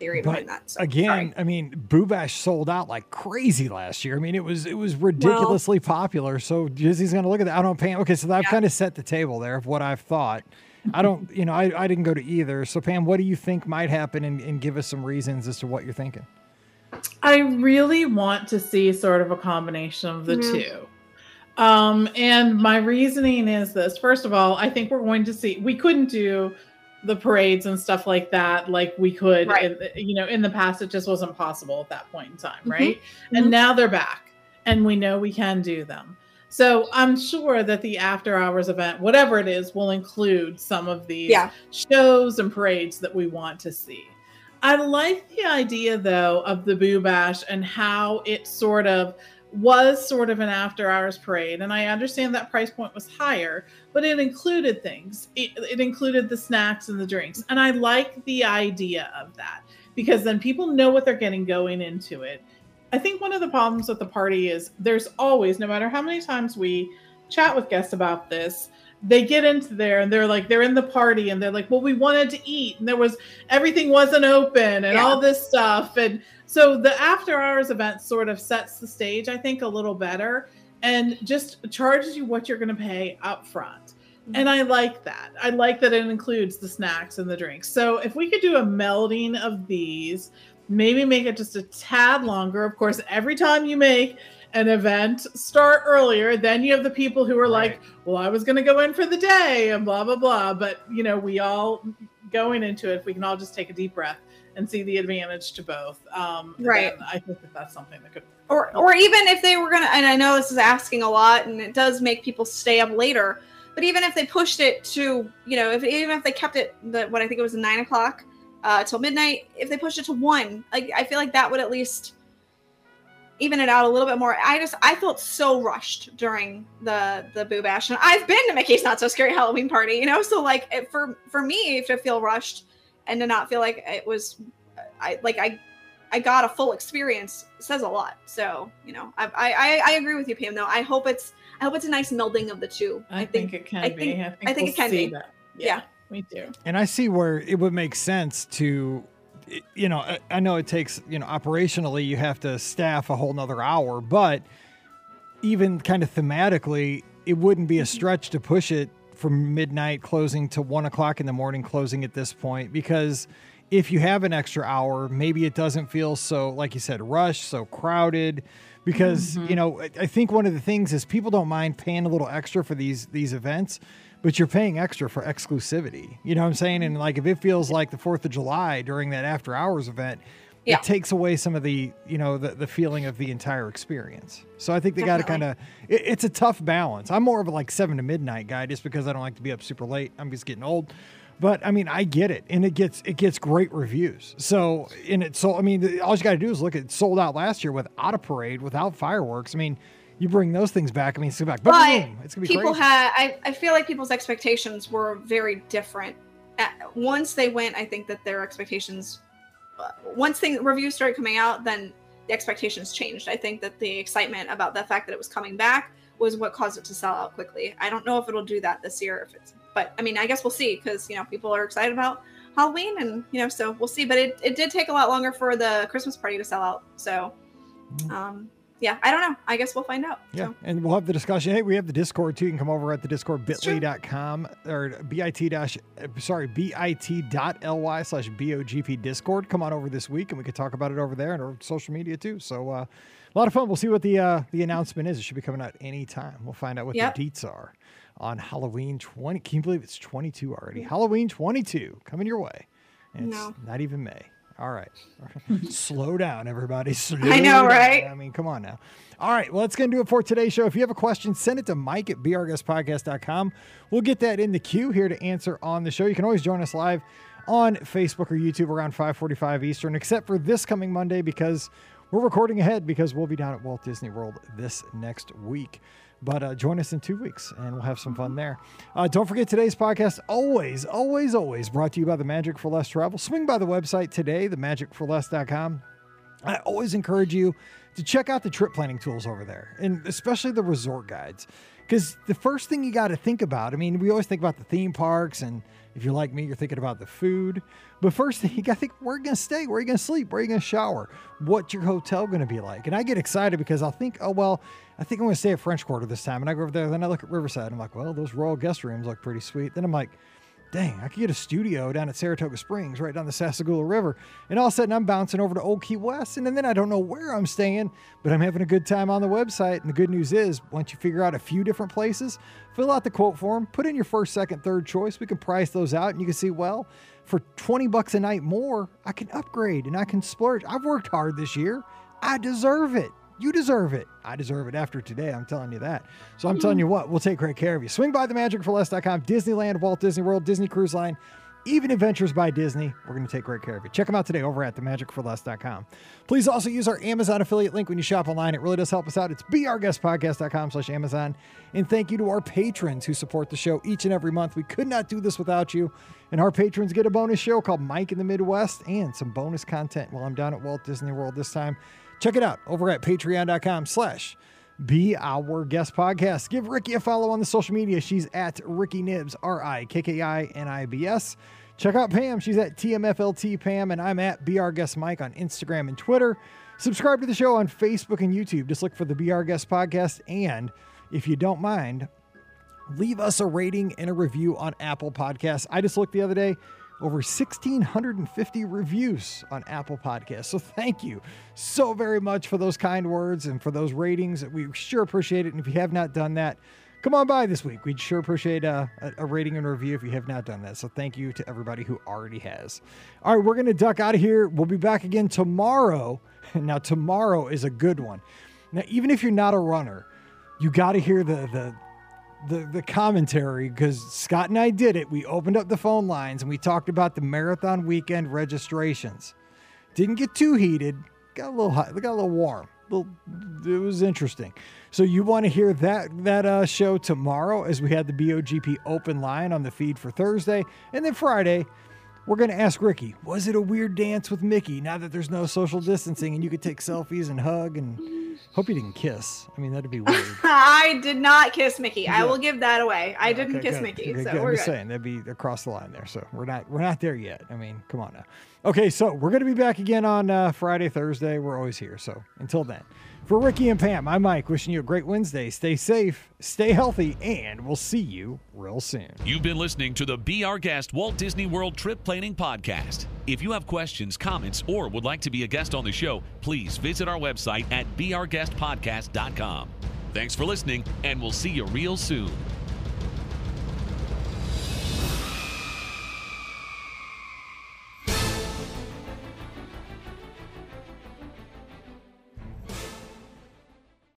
theory But behind that so, Again, sorry. I mean, Boo Bash sold out like crazy last year. I mean, it was it was ridiculously popular. So Disney's going to look at that. I don't Pam. Okay, so I've Yeah. kind of set the table there of what I've thought. I don't, you know, I, I didn't go to either. So Pam, what do you think might happen, and, and give us some reasons as to what you're thinking. I really want to see sort of a combination of the Mhm. two. Um, and my reasoning is this first of all, I think we're going to see, we couldn't do the parades and stuff like that like we could, Right. in, you know, in the past, it just wasn't possible at that point in time, Mhm. right? Mhm. And now they're back and we know we can do them. So I'm sure that the after hours event, whatever it is, will include some of these yeah shows and parades that we want to see. I like the idea though of the Boo Bash and how it sort of was sort of an after hours parade. And I understand that price point was higher, but it included things. It, it included the snacks and the drinks. And I like the idea of that because then people know what they're getting going into it. I think one of the problems with the party is there's always, no matter how many times we chat with guests about this, they get into there and they're like, they're in the party and they're like, well, we wanted to eat and there was everything wasn't open and Yeah. all this stuff. And so the after hours event sort of sets the stage, I think, a little better and just charges you what you're going to pay up front. Mm-hmm. And I like that. I like that it includes the snacks and the drinks. So if we could do a melding of these, maybe make it just a tad longer. Of course, every time you make an event start earlier, then you have the people who are like, well, I was going to go in for the day and blah, blah, blah. But, you know, we all going into it, if we can all just take a deep breath and see the advantage to both. Um, Right. I think that that's something that could. or or even if they were gonna and i know this is asking a lot and it does make people stay up later but even if they pushed it to you know if even if they kept it the what i think it was nine o'clock uh till midnight if they pushed it to one like i feel like that would at least even it out a little bit more i just i felt so rushed during the the boo bash and i've been to mickey's not so scary halloween party you know so like it, for for me to feel rushed and to not feel like it was i like i I got a full experience says a lot. So you know, I I, I agree with you, Pam. Though I hope it's I hope it's a nice melding of the two. I, think, it can I be. think- I think, I think we'll it can see be. that. Yeah. me too. And I see where it would make sense to, you know, I, I know it takes, you know, operationally you have to staff a whole nother hour, but even kind of thematically, it wouldn't be a mm-hmm. stretch to push it from midnight closing to one o'clock in the morning closing at this point because if you have an extra hour, maybe it doesn't feel so, like you said, rushed, so crowded. Because mm-hmm. you know, I think one of the things is people don't mind paying a little extra for these these events, but you're paying extra for exclusivity. You know what I'm saying? And like if it feels like the Fourth of July during that after hours event, Yeah. it takes away some of the you know the, the feeling of the entire experience. So I think they got to kind of it, it's a tough balance. I'm more of a like seven to midnight guy just because I don't like to be up super late. I'm just getting old. But I mean, I get it, and it gets it gets great reviews. So and it, so I mean, all you got to do is look at sold out last year without a parade, without fireworks. I mean, you bring those things back. I mean, it's gonna be like, boom, it's gonna be people crazy. had I, I feel like people's expectations were very different At- once they went i think that their expectations uh, once things reviews started coming out then the expectations changed i think that the excitement about the fact that it was coming back was what caused it to sell out quickly i don't know if it'll do that this year if it's but i mean i guess we'll see because you know people are excited about halloween and you know so we'll see but it, it did take a lot longer for the christmas party to sell out so Mm. um yeah i don't know i guess we'll find out Yeah, so. and we'll have the discussion. Hey, we have the Discord too. You can come over at the Discord It's bit.ly.com or bit dash sorry bit.ly slash bogp Discord. Come on over this week and we could talk about it over there and our social media too. So uh, a lot of fun. We'll see what the uh, the announcement is. It should be coming out anytime. We'll find out what Yep. the deets are on Halloween 20. Can you believe it's 22 already? Halloween 22 coming your way. It's No. not even May. All right. Slow down, everybody. Slow I know, down. right? I mean, come on now. All right. Well, that's going to do it for today's show. If you have a question, send it to Mike at beourguestpodcast.com. We'll get that in the queue here to answer on the show. You can always join us live on Facebook or YouTube around 545 Eastern, except for this coming Monday because we're recording ahead because we'll be down at Walt Disney World this next week. But uh, join us in two weeks and we'll have some fun there. Uh, don't forget today's podcast, always, always, always brought to you by the Magic for Less Travel. Swing by the website today, themagicforless.com. I always encourage you to check out the trip planning tools over there, and especially the resort guides. Because the first thing you got to think about, I mean, we always think about the theme parks, and if you're like me, you're thinking about the food. But first thing you got to think, where are you going to stay? Where are you going to sleep? Where are you going to shower? What's your hotel going to be like? And I get excited because I'll think, oh, well, I think I'm going to stay at French Quarter this time. And I go over there, then I look at Riverside. And I'm like, well, those royal guest rooms look pretty sweet. Then I'm like, dang, I could get a studio down at Saratoga Springs, right down the Sassagoula River. And all of a sudden, I'm bouncing over to Old Key West. And then I don't know where I'm staying, but I'm having a good time on the website. And the good news is, once you figure out a few different places, fill out the quote form, put in your first, second, third choice. We can price those out, and you can see, well, for 20 bucks a night more, I can upgrade and I can splurge. I've worked hard this year. I deserve it. You deserve it. I deserve it after today. I'm telling you that. So I'm hmm. telling you what, we'll take great care of you. Swing by the themagicforless.com, Disneyland, Walt Disney World, Disney Cruise Line, even Adventures by Disney. We're going to take great care of you. Check them out today over at themagicforless.com. Please also use our Amazon affiliate link when you shop online. It really does help us out. It's beourguestpodcast.com slash Amazon. And thank you to our patrons who support the show each and every month. We could not do this without you. And our patrons get a bonus show called Mike in the Midwest and some bonus content while I'm down at Walt Disney World this time. Check it out over at patreon.com slash be our guest podcast. Give Rikki a follow on the social media. She's at Rikki Nibs, R I K K I N I B S. Check out Pam. She's at TMFLT Pam, and I'm at Our Guest Mike on Instagram and Twitter. Subscribe to the show on Facebook and YouTube. Just look for the Our Guest podcast. And if you don't mind, leave us a rating and a review on Apple Podcasts. I just looked the other day, over 1,650 reviews on Apple Podcasts. So thank you so very much for those kind words and for those ratings. We sure appreciate it. And if you have not done that, come on by this week. We'd sure appreciate a, a, rating and review if you have not done that. So thank you to everybody who already has. All right, we're going to duck out of here. We'll be back again tomorrow. Now, tomorrow is a good one. Now, even if you're not a runner, you got to hear the, the, the the commentary because Scott and I did it. We opened up the phone lines and we talked about the marathon weekend registrations. Didn't get too heated. Got a little hot. Got a little warm. It was interesting. So you want to hear that that uh, show tomorrow as we had the BOGP open line on the feed for Thursday, and then Friday. We're going to ask Rikki, was it a weird dance with Mickey now that there's no social distancing and you could take selfies and hug and hope you didn't kiss? I mean, that'd be weird. I did not kiss Mickey. I will give that away. I Yeah, didn't okay, kiss good. Mickey, Okay, so good. we're I'm just good. saying that'd be across the line there. So we're not we're not there yet. I mean, come on now. Okay, so we're gonna be back again on uh, Friday, Thursday. We're always here. So until then, for Rikki and Pam, I'm Mike. Wishing you a great Wednesday. Stay safe, stay healthy, and we'll see you real soon. You've been listening to the Be Our Guest Walt Disney World Trip Planning Podcast. If you have questions, comments, or would like to be a guest on the show, please visit our website at beourguestpodcast.com. Thanks for listening, and we'll see you real soon.